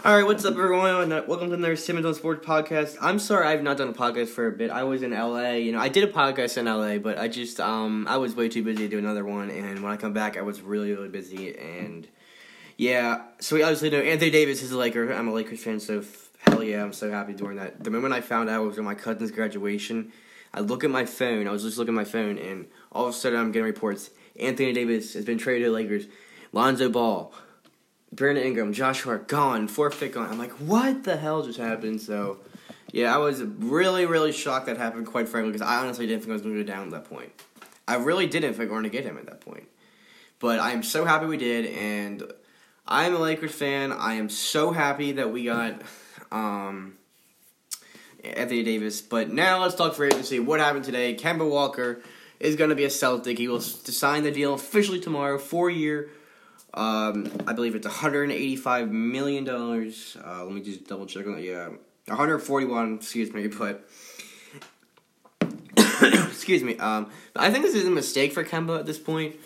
All right, what's up, everyone? Welcome to another Simmons on Sports podcast. I'm sorry I've not done a podcast for a bit. I was in LA. You know, I did a podcast in LA, but I just um I was way too busy to do another one. And when I come back, I was really really busy. And yeah, so we obviously know Anthony Davis is a Laker. I'm a Lakers fan, so f- hell yeah, I'm so happy during that. The moment I found out it was my cousin's graduation, I look at my phone. I was just looking at my phone, and all of a sudden I'm getting reports. Anthony Davis has been traded to the Lakers. Lonzo Ball. Brandon Ingram, Joshua gone, forfeit gone. I'm like, what the hell just happened? So, yeah, I was really, really shocked that happened, quite frankly, because I honestly didn't think I was going to go down at that point. I really didn't think we were going to get him at that point. But I am so happy we did, and I'm a Lakers fan. I am so happy that we got um, Anthony Davis. But now let's talk for agency. What happened today? Kemba Walker is going to be a Celtic. He will sign the deal officially tomorrow, four year um, I believe it's 185 million dollars. Uh, let me just double check on that. Yeah, 141. Excuse me, but excuse me. Um, I think this is a mistake for Kemba at this point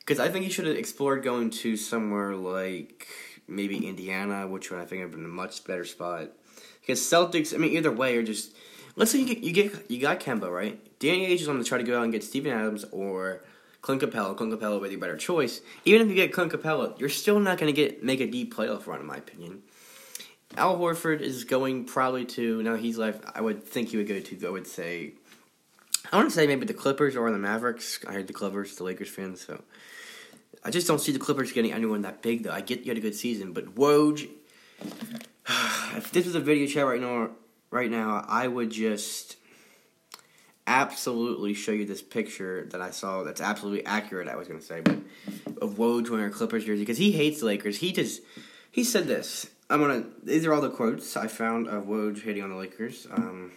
because I think he should have explored going to somewhere like maybe Indiana, which would I think would have been a much better spot. Because Celtics, I mean, either way, are just let's say you get you get you got Kemba right. Danny Ainge is going to try to go out and get Steven Adams or Clint Capela, Clint Capela would be a better choice. Even if you get Clint Capela, you're still not going to get make a deep playoff run, in my opinion. Al Horford is going probably to now he's left. I would think he would go to. I would say, I want to say maybe the Clippers or the Mavericks. I heard the Clippers, the Lakers fans. So I just don't see the Clippers getting anyone that big though. I get you had a good season, but Woj. if this was a video chat right now, right now, I would just absolutely show you this picture that I saw that's absolutely accurate, I was going to say, but of Woj wearing a Clippers jersey because he hates the Lakers. He just, he said this. I'm going to, these are all the quotes I found of Woj hating on the Lakers. Um,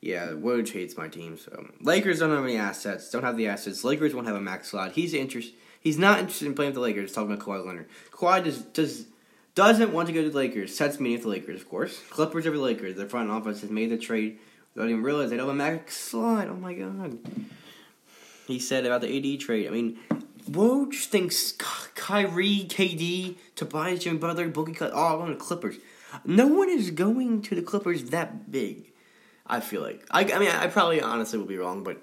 yeah, Woj hates my team, so. Lakers don't have any assets, don't have the assets. Lakers won't have a max slot. He's interested, he's not interested in playing with the Lakers, talking about Kawhi Leonard. Kawhi just, does, doesn't want to go to the Lakers. Sets meeting with the Lakers, of course. Clippers over the Lakers. Their front office has made the trade I didn't even realize they don't have a max slot. Oh my god. He said about the AD trade. I mean, Woj thinks Kyrie, KD, Tobias, Jimmy Butler, Boogie Cut, all on the Clippers. No one is going to the Clippers that big. I feel like. I, I mean, I probably honestly will be wrong, but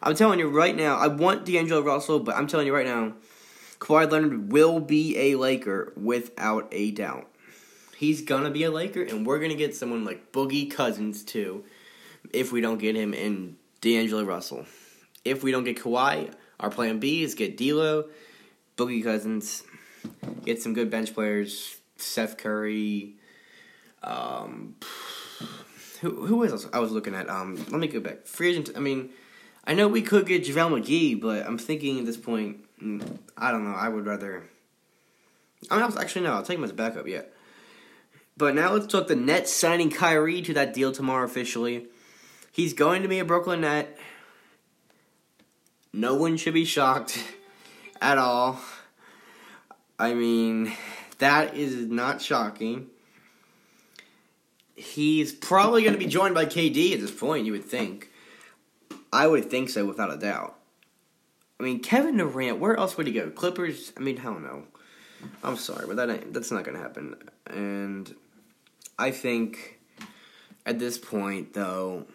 I'm telling you right now, I want D'Angelo Russell, but I'm telling you right now, Kawhi Leonard will be a Laker without a doubt. He's gonna be a Laker, and we're gonna get someone like Boogie Cousins too if we don't get him in D'Angelo Russell. If we don't get Kawhi, our plan B is get D'Lo, Boogie Cousins, get some good bench players, Seth Curry. Um, who who was I was looking at? Um, let me go back. Free agent. I mean, I know we could get JaVale McGee, but I'm thinking at this point, mm, I don't know. I would rather. I mean, actually no. I'll take him as backup. Yeah. But now let's talk the Nets signing Kyrie to that deal tomorrow officially. He's going to be a Brooklyn Net. No one should be shocked at all. I mean, that is not shocking. He's probably going to be joined by KD at this point, you would think. I would think so, without a doubt. I mean, Kevin Durant, where else would he go? Clippers? I mean, hell no. I'm sorry, but that ain't, that's not going to happen. And I think at this point, though,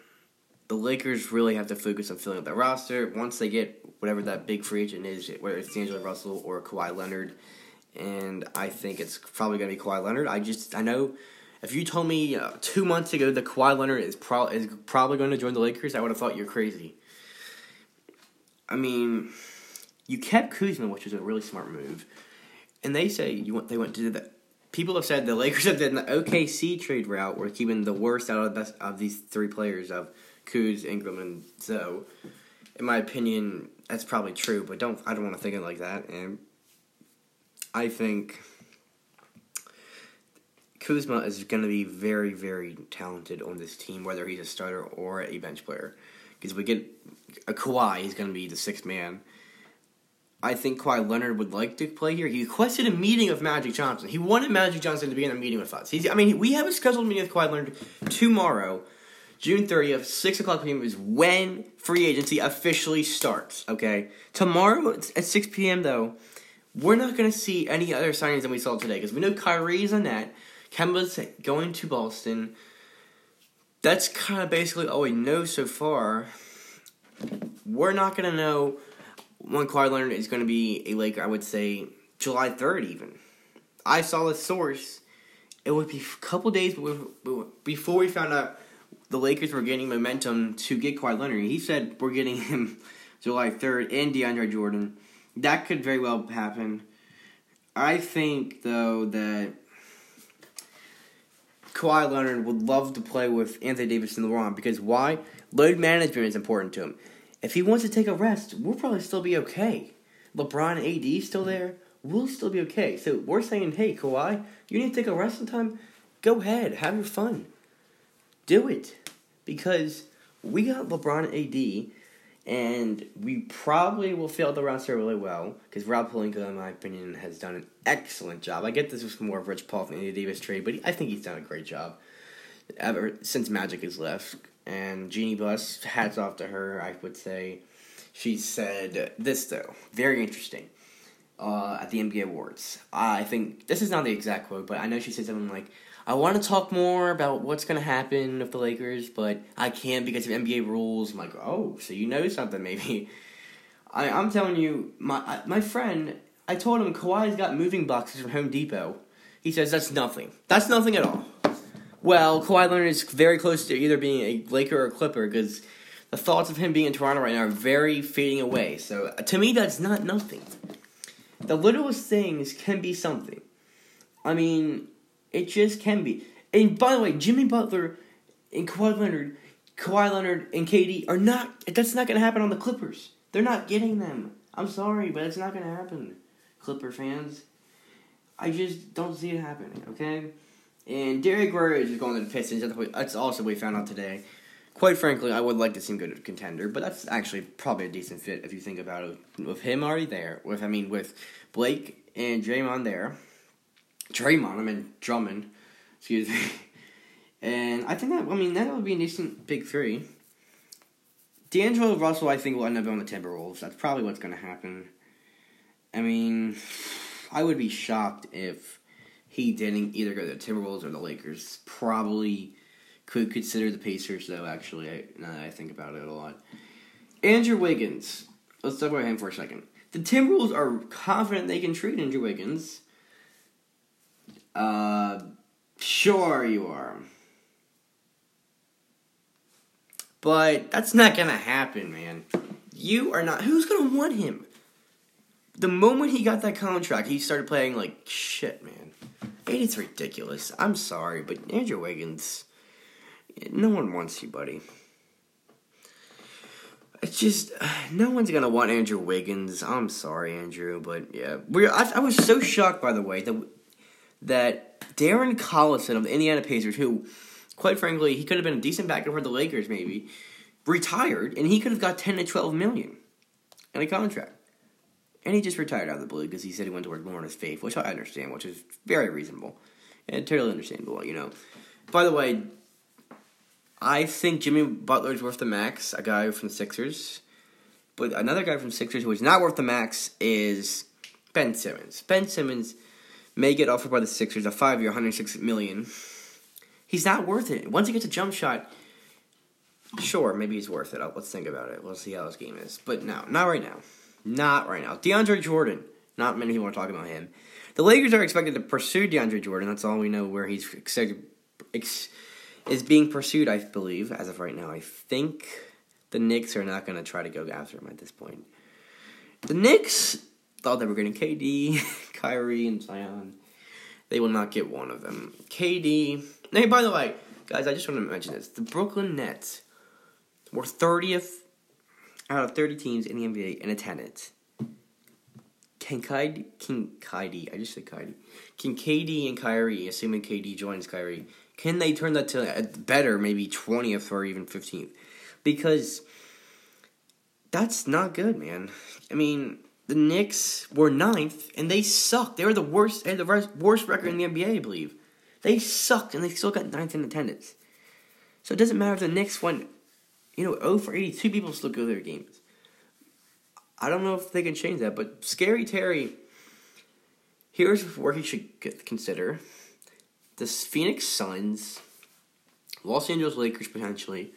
the Lakers really have to focus on filling up their roster once they get whatever that big free agent is, whether it's D'Angelo Russell or Kawhi Leonard. And I think it's probably going to be Kawhi Leonard. I just I know if you told me uh, two months ago that Kawhi Leonard is pro- is probably going to join the Lakers, I would have thought you're crazy. I mean, you kept Kuzma, which is a really smart move, and they say you want they went to do the. People have said the Lakers have done the OKC trade route, where keeping the worst out of the best of these three players of Kuz, Ingram, and Zo. In my opinion, that's probably true, but don't I don't want to think it like that. And I think Kuzma is going to be very, very talented on this team, whether he's a starter or a bench player. Because we get a Kawhi, he's going to be the sixth man. I think Kawhi Leonard would like to play here. He requested a meeting with Magic Johnson. He wanted Magic Johnson to be in a meeting with us. He's, I mean, we have a scheduled meeting with Kawhi Leonard tomorrow June 30th, 6 o'clock p.m. is when free agency officially starts, okay? Tomorrow at 6 p.m., though, we're not going to see any other signings than we saw today because we know Kyrie's on that. Kemba's going to Boston. That's kind of basically all we know so far. We're not going to know when Kawhi Leonard is going to be a Laker, I would say July 3rd even. I saw a source. It would be a couple days before we found out the Lakers were getting momentum to get Kawhi Leonard. He said we're getting him July 3rd and DeAndre Jordan. That could very well happen. I think, though, that Kawhi Leonard would love to play with Anthony Davis and LeBron because why? Load management is important to him. If he wants to take a rest, we'll probably still be okay. LeBron AD still there, we'll still be okay. So we're saying, hey, Kawhi, you need to take a rest sometime? Go ahead, have your fun. Do it. Because we got LeBron AD, and we probably will fill the roster really well because Rob Pelinka, in my opinion, has done an excellent job. I get this was more of Rich Paul from the Davis trade, but I think he's done a great job ever since Magic has left. And Jeanie Buss, hats off to her, I would say. She said this though, very interesting. Uh, at the NBA Awards, I think this is not the exact quote, but I know she said something like, I want to talk more about what's going to happen with the Lakers, but I can't because of NBA rules. I'm like, oh, so you know something maybe. I, I'm telling you, my my friend, I told him Kawhi's got moving boxes from Home Depot. He says that's nothing. That's nothing at all. Well, Kawhi Leonard is very close to either being a Laker or a Clipper because the thoughts of him being in Toronto right now are very fading away. So uh, to me, that's not nothing. The littlest things can be something. I mean, it just can be. And by the way, Jimmy Butler and Kawhi Leonard, Kawhi Leonard and KD are not. That's not going to happen on the Clippers. They're not getting them. I'm sorry, but it's not going to happen, Clipper fans. I just don't see it happening. Okay. And Derrick Rose is going to the Pistons. That's also what we found out today. Quite frankly, I would like to see him go to contender, but that's actually probably a decent fit if you think about it. With him already there, with I mean, with Blake and Draymond there, Draymond, I mean Drummond, excuse me. And I think that I mean that would be a decent big three. D'Angelo Russell, I think, will end up on the Timberwolves. That's probably what's going to happen. I mean, I would be shocked if he didn't either go to the Timberwolves or the Lakers. Probably could consider the Pacers, though. Actually, I, now that I think about it a lot. Andrew Wiggins. Let's talk about him for a second. The Timberwolves are confident they can trade Andrew Wiggins. Uh, sure you are. But that's not gonna happen, man. You are not. Who's gonna want him? The moment he got that contract, he started playing like shit, man. It's ridiculous. I'm sorry, but Andrew Wiggins, no one wants you, buddy. It's just no one's gonna want Andrew Wiggins. I'm sorry, Andrew, but yeah, we I, I was so shocked by the way that that Darren Collison of the Indiana Pacers, who, quite frankly, he could have been a decent backup for the Lakers, maybe, retired, and he could have got ten to twelve million in a contract. And he just retired out of the blue because he said he went to work more on his faith, which I understand, which is very reasonable and totally understandable, you know. By the way, I think Jimmy Butler is worth the max, a guy from the Sixers. But another guy from Sixers who is not worth the max is Ben Simmons. Ben Simmons may get offered by the Sixers a five year, 106 million. He's not worth it. Once he gets a jump shot, sure, maybe he's worth it. Uh, let's think about it. We'll see how this game is. But no, not right now. Not right now. DeAndre Jordan. Not many people are talking about him. The Lakers are expected to pursue DeAndre Jordan. That's all we know where he's expected, ex, is being pursued, I believe, as of right now. I think the Knicks are not going to try to go after him at this point. The Knicks thought they were getting KD, Kyrie, and Zion. They will not get one of them. KD. Hey, by the way, guys, I just want to mention this. The Brooklyn Nets were 30th out of 30 teams in the NBA in attendance. Can Kyrie, King Kyrie, I just said Kyrie. Can KD and Kyrie, assuming KD joins Kyrie, can they turn that to better, maybe 20th or even 15th? Because that's not good, man. I mean, the Knicks were ninth, and they sucked. They were the worst, they had the worst record in the NBA, I believe. They sucked, and they still got ninth in attendance. So it doesn't matter if the Knicks went, you know, 0 for 82 people still go to their games. I don't know if they can change that, but Scary Terry Here's where he should consider the Phoenix Suns, Los Angeles Lakers potentially,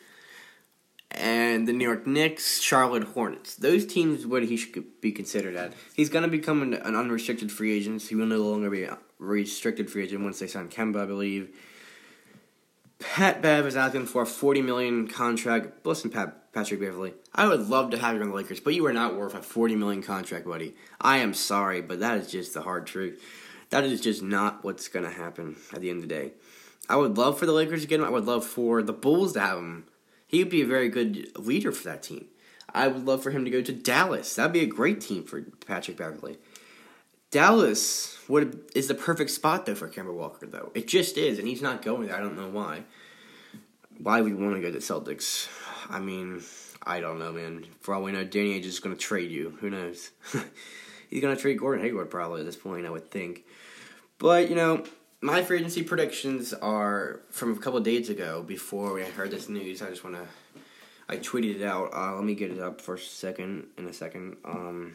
and the New York Knicks, Charlotte Hornets. Those teams what he should be considered at. He's going to become an, an, unrestricted free agent. He will no longer be a restricted free agent once they sign Kemba, I believe. Pat Bev is asking for a forty million contract. Listen, Pat Patrick Beverley, I would love to have you on the Lakers, but you are not worth a forty million contract, buddy. I am sorry, but that is just the hard truth. That is just not what's going to happen at the end of the day. I would love for the Lakers to get him. I would love for the Bulls to have him. He would be a very good leader for that team. I would love for him to go to Dallas. That'd be a great team for Patrick Beverley. Dallas would is the perfect spot though for Kemba Walker though. It just is, and he's not going there. I don't know why. Why would want to go to Celtics? I mean, I don't know, man. For all we know, Danny Ainge is going to trade you. Who knows? he's going to trade Gordon Hayward probably at this point. I would think. But you know, my free agency predictions are from a couple days ago. Before we heard this news, I just want to. I tweeted it out. Uh, let me get it up for a second. In a second. Um,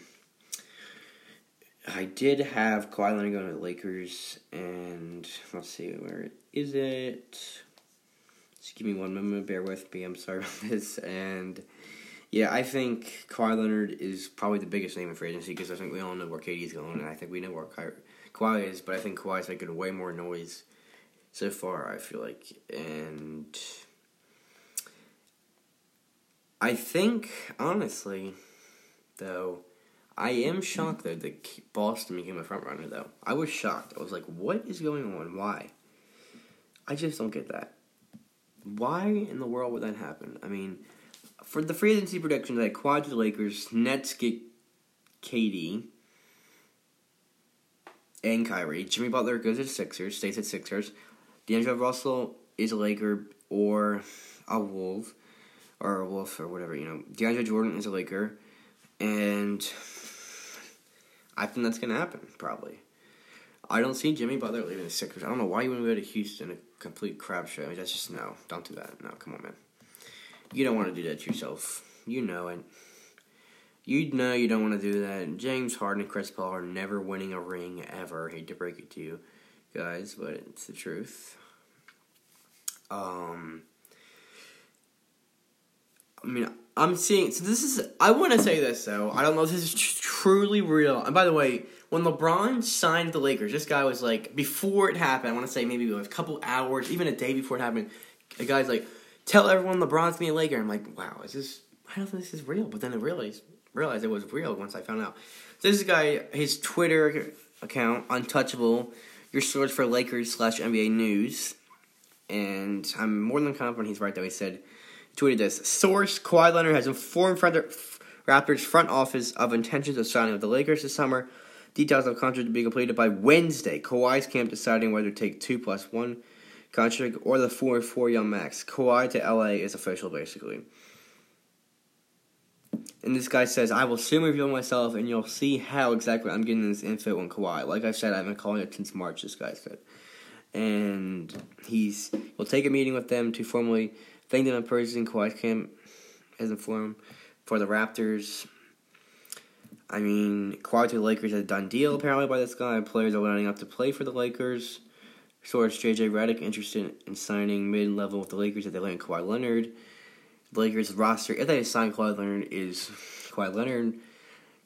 I did have Kawhi Leonard going to the Lakers, and let's see where is it. Just give me one moment. Bear with me. I'm sorry about this. And yeah, I think Kawhi Leonard is probably the biggest name in free agency because I think we all know where KD's going, and I think we know where Kawhi, Kawhi is. But I think Kawhi's making way more noise so far. I feel like, and I think honestly, though I am shocked though that Boston became a front runner though. I was shocked. I was like, what is going on? Why? I just don't get that. Why in the world would that happen? I mean, for the free agency predictions, like quad the Lakers, Nets get KD and Kyrie. Jimmy Butler goes to Sixers, stays at Sixers. D'Angelo Russell is a Laker or a Wolf or a Wolf or whatever, you know. DeAndre Jordan is a Laker. And I think that's to happen, probably. I don't see Jimmy Butler leaving the Sixers. I don't know why you to go to Houston, a complete crap show. I mean, that's just, no, don't do that. No, come on, man. You don't want to do that to yourself. You know it. You know you don't want to do that. James Harden and Chris Paul are never winning a ring ever. I hate to break it to you guys, but it's the truth. Um, I mean, I'm seeing. So this is. I want to say this though. I don't know if this is tr- truly real. And by the way, when LeBron signed the Lakers, this guy was like, before it happened. I want to say maybe a couple hours, even a day before it happened. The guy's like, "Tell everyone LeBron's being a Laker." I'm like, "Wow, is this? I don't think this is real." But then I realized realized it was real once I found out. So this guy, his Twitter account, Untouchable, your source for Lakers slash NBA news, and I'm more than confident he's right. Though he said tweeted this. Source Kawhi Leonard has informed Raptors front office of intentions of signing with the Lakers this summer. Details of contract to be completed by Wednesday. Kawhi's camp deciding whether to take two plus one contract or the four and four young max. Kawhi to LA is official, basically. And this guy says, I will soon reveal myself, and you'll see how exactly I'm getting this info on Kawhi. Like I said, I've been calling it since March. This guy said, and he's will take a meeting with them to formally Thank them in person. Kawhi camp has informed for the Raptors. I mean, Kawhi to the Lakers is a done deal apparently by this guy. Players are lining up to play for the Lakers. Source JJ Redick interested in signing mid level with the Lakers if they land Kawhi Leonard. Lakers roster, if they sign Kawhi Leonard, is Kawhi Leonard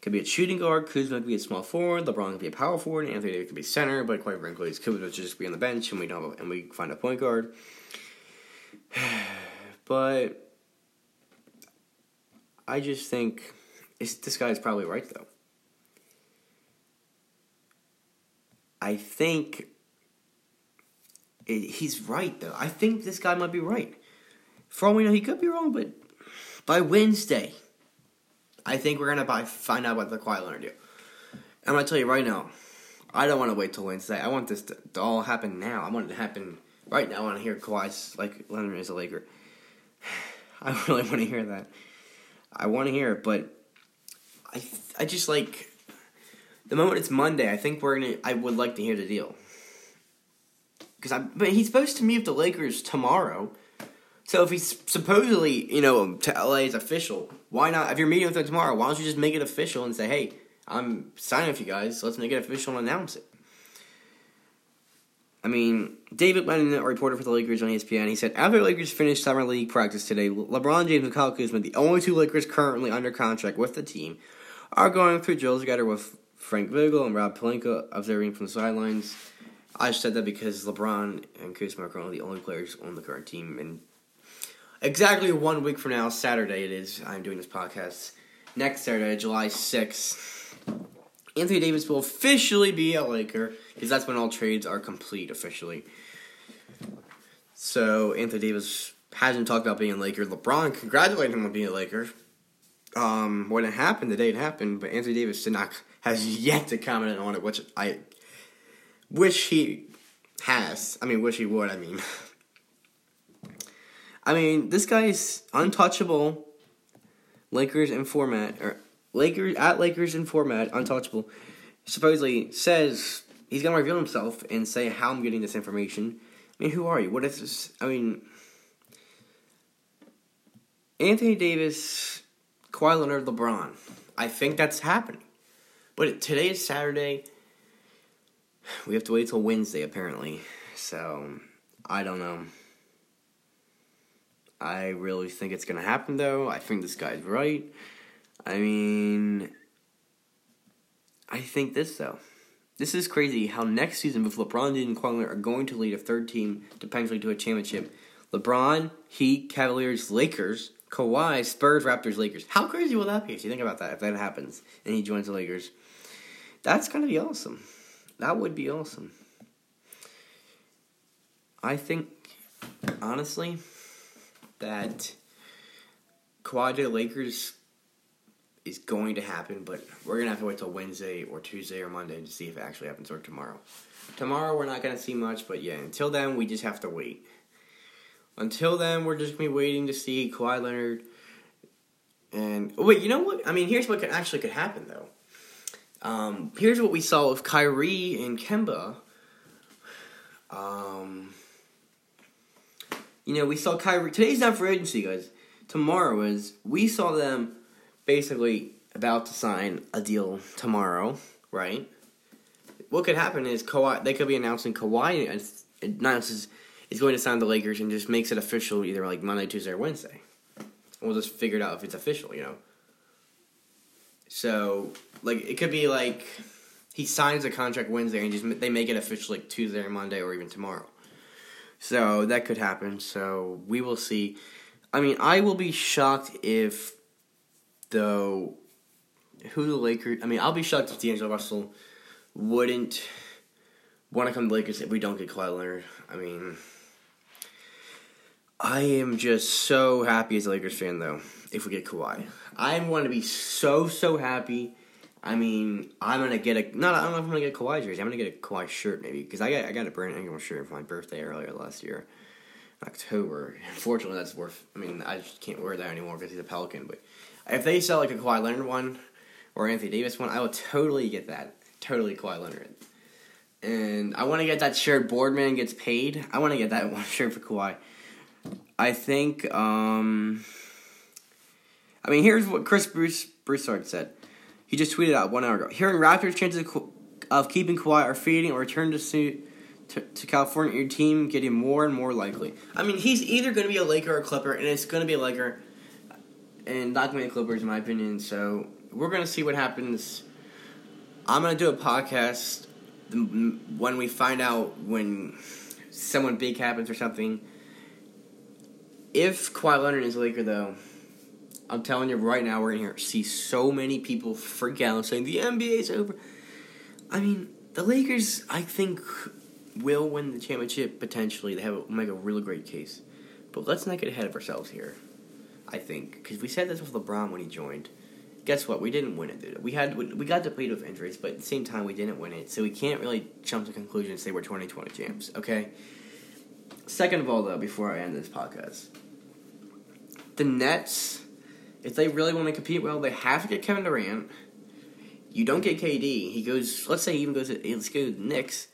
could be a shooting guard, Kuzma could be a small forward, LeBron could be a power forward, Anthony Davis could be center, but quite frankly, Kuzma should just be on the bench and we don't and we find a point guard. But I just think this guy is probably right, though. I think it, he's right, though. I think this guy might be right. For all we know, he could be wrong, but by Wednesday, I think we're gonna find out what the Kawhi Leonard do. I'm gonna tell you right now, I don't want to wait till Wednesday. I want this to, to, all happen now. I want it to happen right now. I want to hear Kawhi's like Leonard is a Laker. I really want to hear that. I want to hear it, but I I just like the moment it's Monday. I think we're gonna. I would like to hear the deal because I. But he's supposed to meet with the Lakers tomorrow. So if he's supposedly, you know, to LA is official, why not? If you're meeting with him tomorrow, why don't you just make it official and say, "Hey, I'm signing with you guys. Let's make it official and announce it." I mean, David Lennon, a reporter for the Lakers on ESPN, he said after the Lakers finished summer league practice today, LeBron James and Kyle Kuzma, the only two Lakers currently under contract with the team, are going through drills together with Frank Vogel and Rob Pelinka observing from the sidelines. I said that because LeBron and Kuzma are currently the only players on the current team, and exactly one week from now, Saturday it is. I'm doing this podcast next Saturday, July sixth. Anthony Davis will officially be a Laker because that's when all trades are complete officially. So Anthony Davis hasn't talked about being a Laker. LeBron congratulated him on being a Laker. Um, when it happened, the day it happened, but Anthony Davis did not has yet to comment on it, which I wish he has. I mean, wish he would. I mean, I mean, this guy's untouchable. Lakers in format or Lakers at Lakers in format, untouchable. Supposedly says he's gonna reveal himself and say how I'm getting this information. I mean, who are you? What is this? I mean, Anthony Davis, Kawhi Leonard, LeBron. I think that's happening. But today is Saturday. We have to wait till Wednesday, apparently. So, I don't know. I really think it's gonna happen, though. I think this guy's right. I mean, I think this, though. This is crazy how next season, if LeBron and Kawhi are going to lead a third team to potentially to a championship, LeBron, Heat, Cavaliers, Lakers, Kawhi, Spurs, Raptors, Lakers. How crazy will that be if you think about that, if that happens and he joins the Lakers? That's going to be awesome. That would be awesome. I think, honestly, that Kawhi to Lakers is going to happen, but we're to have to wait till Wednesday or Tuesday or Monday to see if it actually happens or tomorrow. Tomorrow, we're not to see much, but yeah, until then, we just have to wait. Until then, we're just to be waiting to see Kawhi Leonard. And wait, you know what? I mean, here's what could actually could happen though. Um, here's what we saw with Kyrie and Kemba. Um, you know, we saw Kyrie. Today's not for agency, guys. Tomorrow is. We saw them basically about to sign a deal tomorrow, right? What could happen is Kawhi. They could be announcing Kawhi announces is going to sign the Lakers and just makes it official either like Monday, Tuesday, or Wednesday. We'll just figure it out if it's official, you know. So, like, it could be like he signs a contract Wednesday and just they make it official like Tuesday or Monday or even tomorrow. So that could happen. So we will see. I mean, I will be shocked if though who the Lakers. I mean, I'll be shocked if D'Angelo Russell wouldn't want to come to Lakers if we don't get Kawhi Leonard. I mean, I am just so happy as a Lakers fan, though, if we get Kawhi. I'm going to be so, so happy. I mean, I'm to get a. Not, I don't know if I'm to get a Kawhi jersey. I'm to get a Kawhi shirt, maybe. Because I got, I got a Brandon Ingram shirt for my birthday earlier last year. October. Unfortunately, that's worth. I mean, I just can't wear that anymore because he's a Pelican. But if they sell like a Kawhi Leonard one or Anthony Davis one, I will totally get that. Totally Kawhi Leonard. And I want to get that shirt. Board Man gets paid. I want to get that one shirt for Kawhi. I think. um I mean, here's what Chris Bruce Broussard said. He just tweeted out one hour ago. Hearing Raptors' chances of keeping Kawhi are fading or return to, to, to California, your team getting more and more likely. I mean, he's either going to be a Laker or a Clipper, and it's going to be a Laker, and not going to be a Clippers, in my opinion. So we're going to see what happens. I'm going to do a podcast when we find out when someone big happens or something if Kawhi Leonard is a Laker, though, I'm telling you right now, we're going to see so many people freak out saying the NBA's over. I mean, the Lakers, I think, will win the championship potentially. They have make a really great case, but let's not get ahead of ourselves here. I think because we said this with LeBron when he joined. Guess what? We didn't win it, dude. We had we got depleted with injuries, but at the same time, we didn't win it. So we can't really jump to conclusion and say we're 2020 champs. Okay. Second of all, though, before I end this podcast, the Nets, if they really want to compete well, they have to get Kevin Durant. You don't get KD. He goes. Let's say he even goes. To, let's go to the Knicks.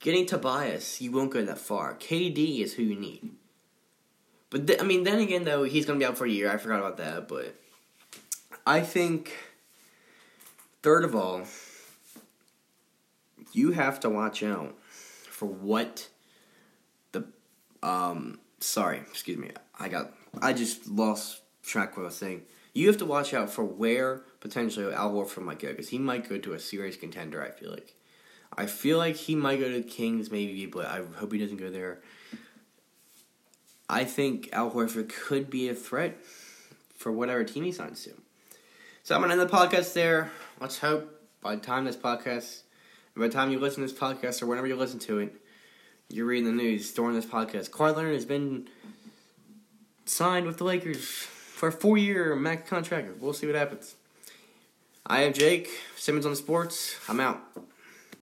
Getting Tobias, you won't go that far. KD is who you need. But th- I mean, then again, though, he's gonna be out for a year. I forgot about that, but I think third of all, you have to watch out for what the um sorry, excuse me. I got I just lost track what I was saying. You have to watch out for where potentially Al Horford might go because he might go to a serious contender. I feel like. I feel like he might go to the Kings, maybe, but I hope he doesn't go there. I think Al Horford could be a threat for whatever team he signs to. So I'm gonna end the podcast there. Let's hope by the time this podcast, by the time you listen to this podcast or whenever you listen to it, you're reading the news during this podcast. Kawhi Leonard has been signed with the Lakers for a four-year max contract. We'll see what happens. I am Jake Simmons on the Sports. I'm out.